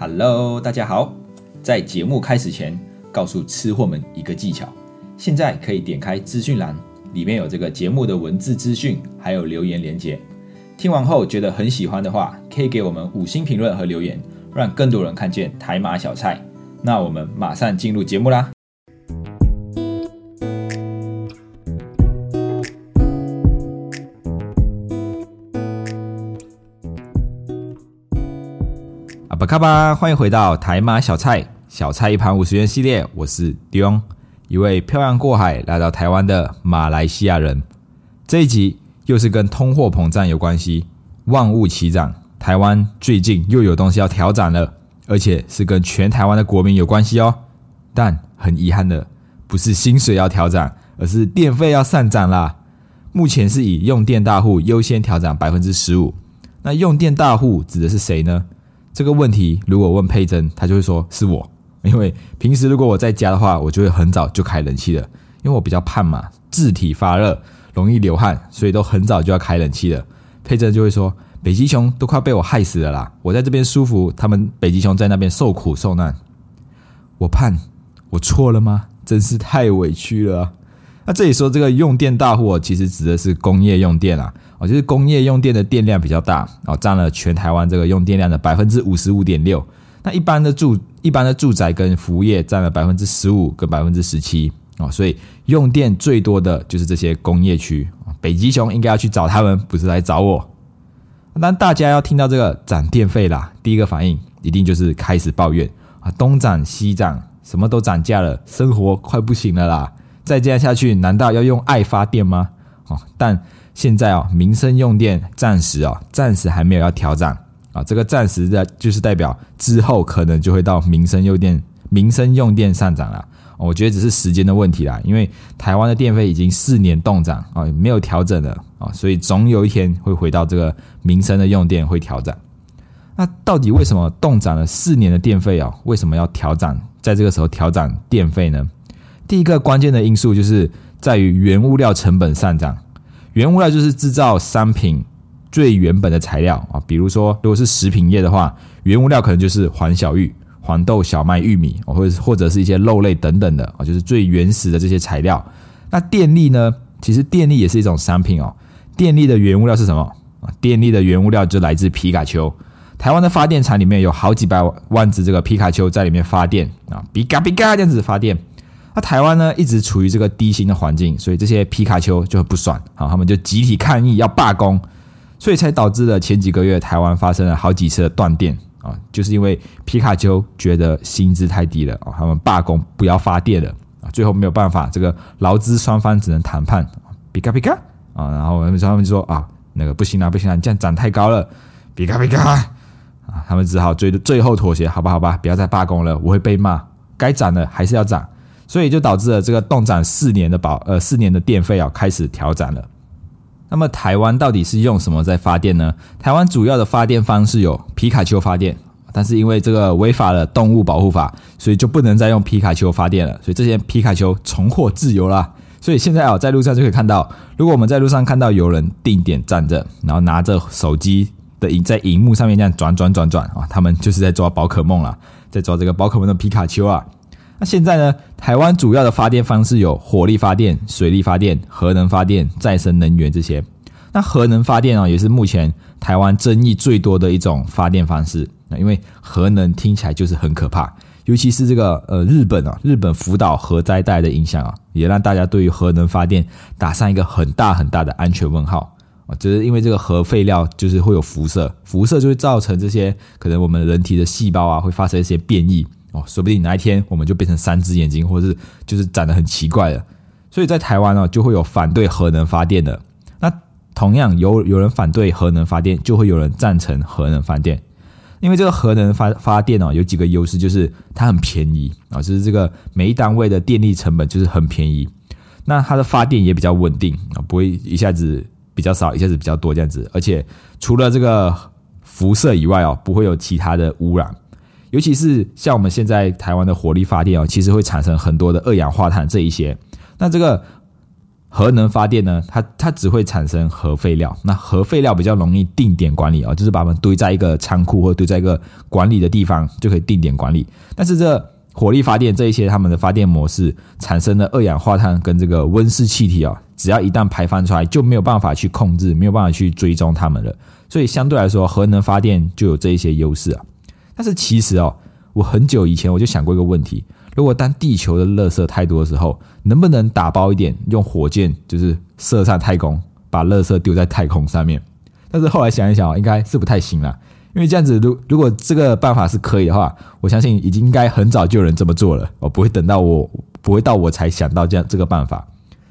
Hello，大家好。在节目开始前，告诉吃货们一个技巧：现在可以点开资讯栏，里面有这个节目的文字资讯，还有留言连接。听完后觉得很喜欢的话，可以给我们五星评论和留言，让更多人看见台马小菜。那我们马上进入节目啦！巴卡巴，欢迎回到台马小菜，小菜一盘五十元系列。我是迪翁，一位漂洋过海来到台湾的马来西亚人。这一集又是跟通货膨胀有关系，万物齐涨，台湾最近又有东西要调涨了，而且是跟全台湾的国民有关系哦。但很遗憾的，不是薪水要调涨，而是电费要上涨啦。目前是以用电大户优先调涨百分之十五。那用电大户指的是谁呢？这个问题如果问佩珍，他就会说是我，因为平时如果我在家的话，我就会很早就开冷气了，因为我比较胖嘛，自体发热，容易流汗，所以都很早就要开冷气了。佩珍就会说，北极熊都快被我害死了啦，我在这边舒服，他们北极熊在那边受苦受难。我胖，我错了吗？真是太委屈了。那这里说这个用电大户，其实指的是工业用电啊。哦，就是工业用电的电量比较大，哦，占了全台湾这个用电量的百分之五十五点六。那一般的住一般的住宅跟服务业占了百分之十五跟百分之十七，哦，所以用电最多的就是这些工业区。北极熊应该要去找他们，不是来找我。当大家要听到这个涨电费啦，第一个反应一定就是开始抱怨啊，东涨西涨，什么都涨价了，生活快不行了啦！再这样下去，难道要用爱发电吗？哦，但。现在啊，民生用电暂时啊，暂时还没有要调涨啊。这个暂时的，就是代表之后可能就会到民生用电、民生用电上涨了。我觉得只是时间的问题啦，因为台湾的电费已经四年冻涨啊，没有调整了啊，所以总有一天会回到这个民生的用电会调涨。那到底为什么冻涨了四年的电费啊？为什么要调涨？在这个时候调涨电费呢？第一个关键的因素就是在于原物料成本上涨。原物料就是制造商品最原本的材料啊，比如说如果是食品业的话，原物料可能就是黄小玉、黄豆、小麦、玉米，或者或者是一些肉类等等的啊，就是最原始的这些材料。那电力呢？其实电力也是一种商品哦。电力的原物料是什么？电力的原物料就来自皮卡丘。台湾的发电厂里面有好几百万只这个皮卡丘在里面发电啊，比嘎比嘎这样子发电。那台湾呢，一直处于这个低薪的环境，所以这些皮卡丘就很不爽啊，他们就集体抗议要罢工，所以才导致了前几个月台湾发生了好几次的断电啊，就是因为皮卡丘觉得薪资太低了啊，他们罢工不要发电了啊，最后没有办法，这个劳资双方只能谈判，皮卡皮卡啊，然后他们他们就说啊，那个不行啊，不行啊，你这样涨太高了，皮卡皮卡啊，他们只好最最后妥协，好吧好吧，不要再罢工了，我会被骂，该涨的还是要涨。所以就导致了这个冻涨四年的保呃四年的电费啊开始调涨了。那么台湾到底是用什么在发电呢？台湾主要的发电方式有皮卡丘发电，但是因为这个违法的动物保护法，所以就不能再用皮卡丘发电了。所以这些皮卡丘重获自由啦。所以现在啊在路上就可以看到，如果我们在路上看到有人定点站着，然后拿着手机的荧在荧幕上面这样转转转转啊，他们就是在抓宝可梦啦，在抓这个宝可梦的皮卡丘啊。那现在呢？台湾主要的发电方式有火力发电、水力发电、核能发电、再生能源这些。那核能发电啊，也是目前台湾争议最多的一种发电方式。那因为核能听起来就是很可怕，尤其是这个呃日本啊，日本福岛核灾带来的影响啊，也让大家对于核能发电打上一个很大很大的安全问号啊。就是因为这个核废料就是会有辐射，辐射就会造成这些可能我们人体的细胞啊会发生一些变异。哦，说不定哪一天我们就变成三只眼睛，或者是就是长得很奇怪的。所以在台湾呢，就会有反对核能发电的。那同样有有人反对核能发电，就会有人赞成核能发电。因为这个核能发发电哦，有几个优势，就是它很便宜啊，就是这个每一单位的电力成本就是很便宜。那它的发电也比较稳定啊，不会一下子比较少，一下子比较多这样子。而且除了这个辐射以外哦，不会有其他的污染。尤其是像我们现在台湾的火力发电哦，其实会产生很多的二氧化碳这一些。那这个核能发电呢，它它只会产生核废料，那核废料比较容易定点管理啊，就是把它们堆在一个仓库或堆在一个管理的地方就可以定点管理。但是这火力发电这一些他们的发电模式产生的二氧化碳跟这个温室气体啊，只要一旦排放出来就没有办法去控制，没有办法去追踪它们了。所以相对来说，核能发电就有这一些优势啊。但是其实哦，我很久以前我就想过一个问题。如果当地球的垃圾太多的时候，能不能打包一点，用火箭就是射上太空，把垃圾丢在太空上面？但是后来想一想，应该是不太行了，因为这样子，如如果这个办法是可以的话，我相信已经应该很早就有人这么做了，我不会等到我不会到我才想到这样这个办法。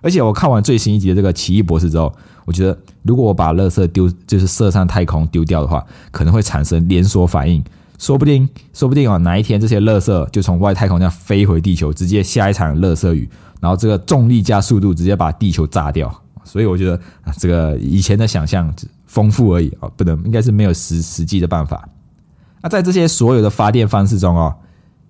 而且我看完最新一集的这个奇异博士之后，我觉得如果我把垃圾丢就是射上太空丢掉的话，可能会产生连锁反应。说不定，说不定啊，哪一天这些垃圾就从外太空这样飞回地球，直接下一场垃圾雨，然后这个重力加速度直接把地球炸掉。所以我觉得啊，这个以前的想象丰富而已啊，不能应该是没有实实际的办法。那在这些所有的发电方式中哦，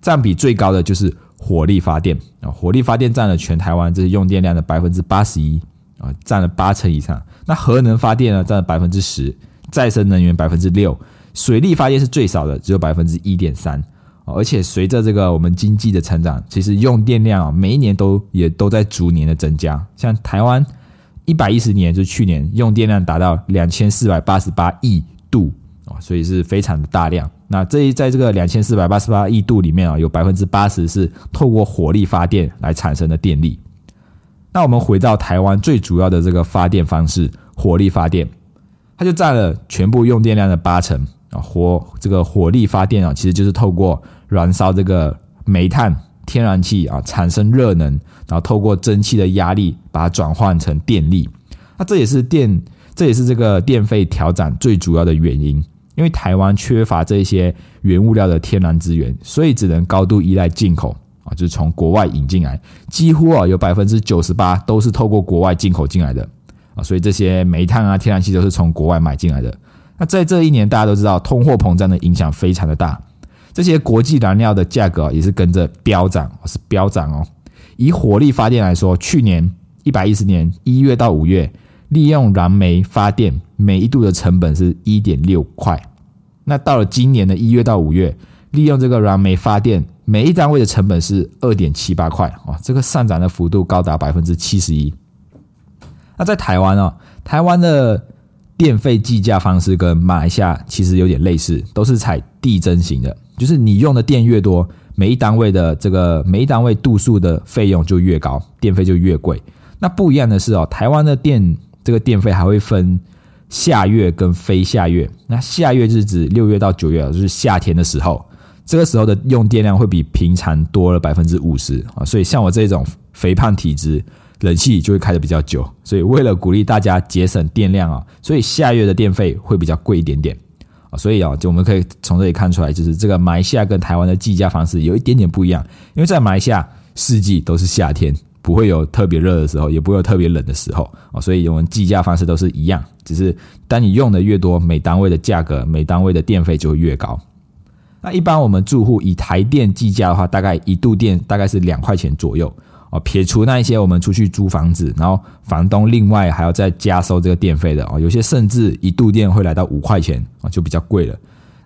占比最高的就是火力发电啊，火力发电占了全台湾这些用电量的百分之八十一啊，占了八成以上。那核能发电呢，占了百分之十，再生能源百分之六。水力发电是最少的，只有百分之一点三，而且随着这个我们经济的成长，其实用电量啊，每一年都也都在逐年的增加。像台湾一百一十年，就去年用电量达到两千四百八十八亿度啊，所以是非常的大量。那这一在这个两千四百八十八亿度里面啊，有百分之八十是透过火力发电来产生的电力。那我们回到台湾最主要的这个发电方式——火力发电，它就占了全部用电量的八成。啊，火这个火力发电啊，其实就是透过燃烧这个煤炭、天然气啊，产生热能，然后透过蒸汽的压力把它转换成电力。那这也是电，这也是这个电费调整最主要的原因。因为台湾缺乏这些原物料的天然资源，所以只能高度依赖进口啊，就是从国外引进来，几乎啊有百分之九十八都是透过国外进口进来的啊，所以这些煤炭啊、天然气都是从国外买进来的。那在这一年，大家都知道通货膨胀的影响非常的大，这些国际燃料的价格也是跟着飙涨，是飙涨哦。以火力发电来说，去年一百一十年一月到五月，利用燃煤发电每一度的成本是一点六块，那到了今年的一月到五月，利用这个燃煤发电每一单位的成本是二点七八块，哇，这个上涨的幅度高达百分之七十一。那在台湾哦，台湾的。电费计价方式跟马来西亚其实有点类似，都是采递增型的，就是你用的电越多，每一单位的这个每一单位度数的费用就越高，电费就越贵。那不一样的是哦，台湾的电这个电费还会分夏月跟非夏月。那夏月是指六月到九月，就是夏天的时候，这个时候的用电量会比平常多了百分之五十啊。所以像我这种肥胖体质。冷气就会开的比较久，所以为了鼓励大家节省电量啊，所以下月的电费会比较贵一点点啊，所以啊，就我们可以从这里看出来，就是这个马来西亚跟台湾的计价方式有一点点不一样，因为在马来西亚四季都是夏天，不会有特别热的时候，也不会有特别冷的时候啊，所以我们计价方式都是一样，只是当你用的越多，每单位的价格、每单位的电费就会越高。那一般我们住户以台电计价的话，大概一度电大概是两块钱左右。哦，撇除那一些我们出去租房子，然后房东另外还要再加收这个电费的哦，有些甚至一度电会来到五块钱啊，就比较贵了。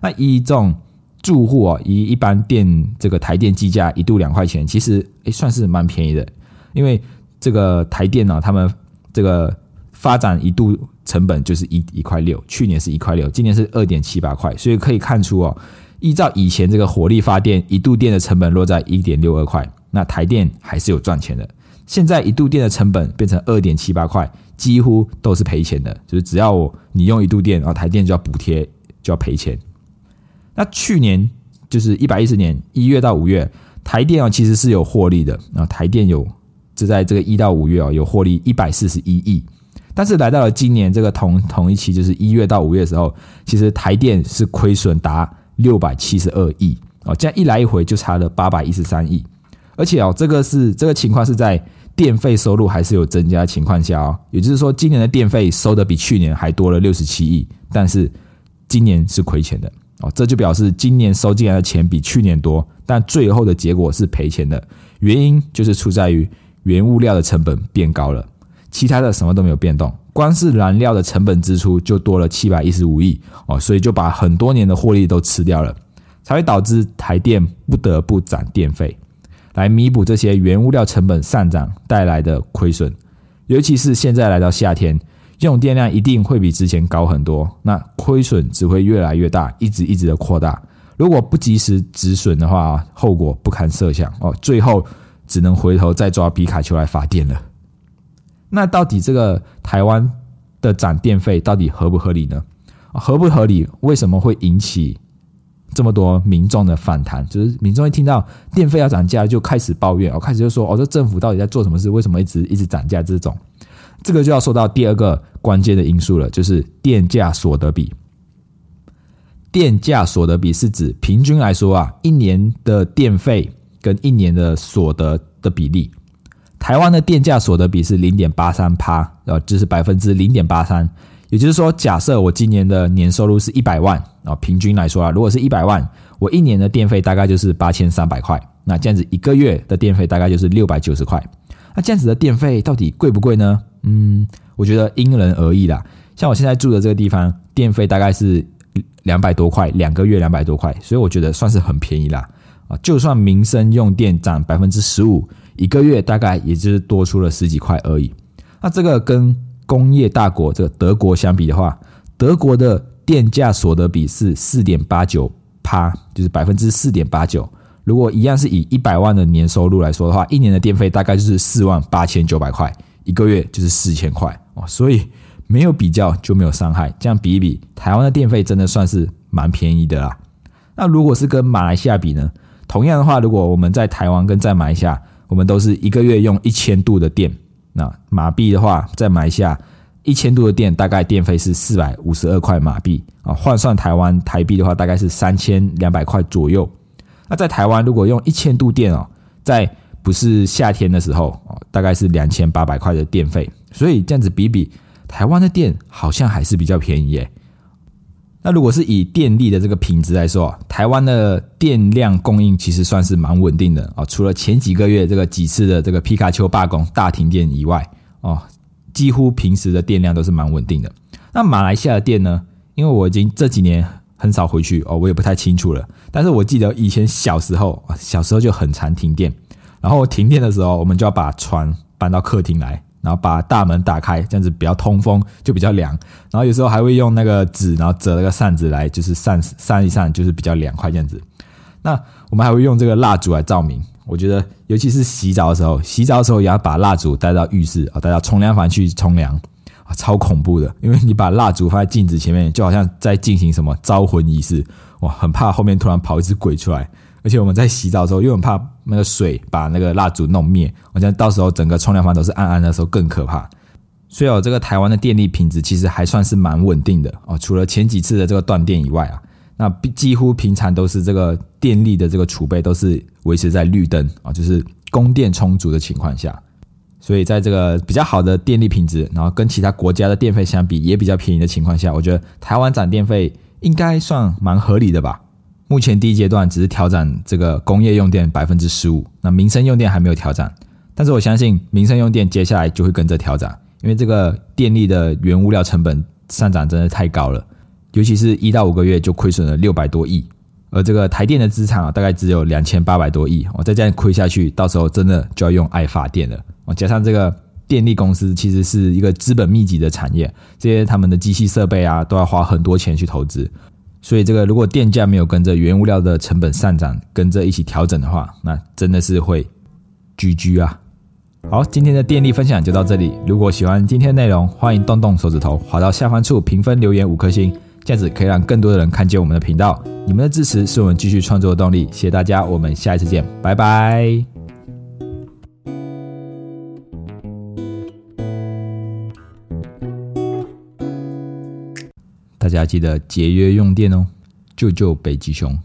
那以这种住户哦，以一般电这个台电计价一度两块钱，其实诶算是蛮便宜的，因为这个台电呢，他们这个发展一度成本就是一一块六，去年是一块六，今年是二点七八块，所以可以看出哦，依照以前这个火力发电一度电的成本落在一点六二块。那台电还是有赚钱的，现在一度电的成本变成二点七八块，几乎都是赔钱的。就是只要你用一度电，然后台电就要补贴，就要赔钱。那去年就是一百一十年一月到五月，台电啊其实是有获利的啊，台电有就在这个一到五月啊有获利一百四十一亿，但是来到了今年这个同同一期，就是一月到五月的时候，其实台电是亏损达六百七十二亿啊，这样一来一回就差了八百一十三亿。而且哦，这个是这个情况是在电费收入还是有增加的情况下哦，也就是说，今年的电费收的比去年还多了六十七亿，但是今年是亏钱的哦，这就表示今年收进来的钱比去年多，但最后的结果是赔钱的。原因就是出在于原物料的成本变高了，其他的什么都没有变动，光是燃料的成本支出就多了七百一十五亿哦，所以就把很多年的获利都吃掉了，才会导致台电不得不涨电费，来弥补这些原物料成本上涨带来的亏损。尤其是现在来到夏天，用电量一定会比之前高很多，那亏损只会越来越大，一直一直的扩大。如果不及时止损的话，后果不堪设想哦，最后只能回头再抓皮卡丘来发电了。那到底这个台湾的涨电费到底合不合理呢？合不合理？为什么会引起这么多民众的反弹？就是民众一听到电费要涨价，就开始抱怨，哦，开始就说：“哦，这政府到底在做什么事？为什么一直一直涨价？”这种，这个就要说到第二个关键的因素了，就是电价所得比。电价所得比是指平均来说啊，一年的电费跟一年的所得的比例。台湾的电价所得比是零点八三趴，呃，就是百分之零点八三。也就是说，假设我今年的年收入是一百万啊，平均来说啊，如果是一百万，我一年的电费大概就是八千三百块。那这样子一个月的电费大概就是六百九十块。那这样子的电费到底贵不贵呢？嗯，我觉得因人而异啦。像我现在住的这个地方，电费大概是两百多块，两个月两百多块，所以我觉得算是很便宜啦。啊，就算民生用电涨百分之十五。一个月大概也就是多出了十几块而已。那这个跟工业大国这个德国相比的话，德国的电价所得比是四点八九趴，就是百分之四点八九。如果一样是以一百万的年收入来说的话，一年的电费大概就是四万八千九百块，一个月就是四千块哦。所以没有比较就没有伤害，这样比一比，台湾的电费真的算是蛮便宜的啦。那如果是跟马来西亚比呢？同样的话，如果我们在台湾跟在马来西亚。我们都是一个月用一千度的电，那马币的话，再买下一千度的电，大概电费是四百五十二块马币啊，换算台湾台币的话，大概是三千两百块左右。那在台湾，如果用一千度电哦，在不是夏天的时候哦，大概是两千八百块的电费。所以这样子比比，台湾的电好像还是比较便宜耶。那如果是以电力的这个品质来说，台湾的电量供应其实算是蛮稳定的啊。除了前几个月这个几次的这个皮卡丘罢工大停电以外，哦，几乎平时的电量都是蛮稳定的。那马来西亚的电呢？因为我已经这几年很少回去哦，我也不太清楚了。但是我记得以前小时候，小时候就很常停电，然后停电的时候，我们就要把船搬到客厅来。然后把大门打开，这样子比较通风，就比较凉。然后有时候还会用那个纸，然后折那个扇子来，就是扇扇一扇，就是比较凉快这样子。那我们还会用这个蜡烛来照明。我觉得，尤其是洗澡的时候，洗澡的时候也要把蜡烛带到浴室啊，带到冲凉房去冲凉啊，超恐怖的。因为你把蜡烛放在镜子前面，就好像在进行什么招魂仪式，哇，很怕后面突然跑一只鬼出来。而且我们在洗澡的时候，又很怕那个水把那个蜡烛弄灭，我想到时候整个冲凉房都是暗暗的时候更可怕。所以哦，这个台湾的电力品质其实还算是蛮稳定的哦，除了前几次的这个断电以外啊，那几乎平常都是这个电力的这个储备都是维持在绿灯啊，就是供电充足的情况下。所以在这个比较好的电力品质，然后跟其他国家的电费相比也比较便宜的情况下，我觉得台湾涨电费应该算蛮合理的吧。目前第一阶段只是调整这个工业用电百分之十五，那民生用电还没有调整，但是我相信民生用电接下来就会跟着调整，因为这个电力的原物料成本上涨真的太高了，尤其是一到五个月就亏损了六百多亿，而这个台电的资产啊大概只有两千八百多亿，我再这样亏下去，到时候真的就要用爱发电了。我，加上这个电力公司其实是一个资本密集的产业，这些他们的机器设备啊都要花很多钱去投资。所以这个如果电价没有跟着原物料的成本上涨，跟着一起调整的话，那真的是会居居啊！好，今天的电力分享就到这里。如果喜欢今天的内容，欢迎动动手指头滑到下方处评分留言五颗星，这样子可以让更多的人看见我们的频道。你们的支持是我们继续创作的动力，谢谢大家，我们下一次见，拜拜。记得节约用电哦，救救北极熊。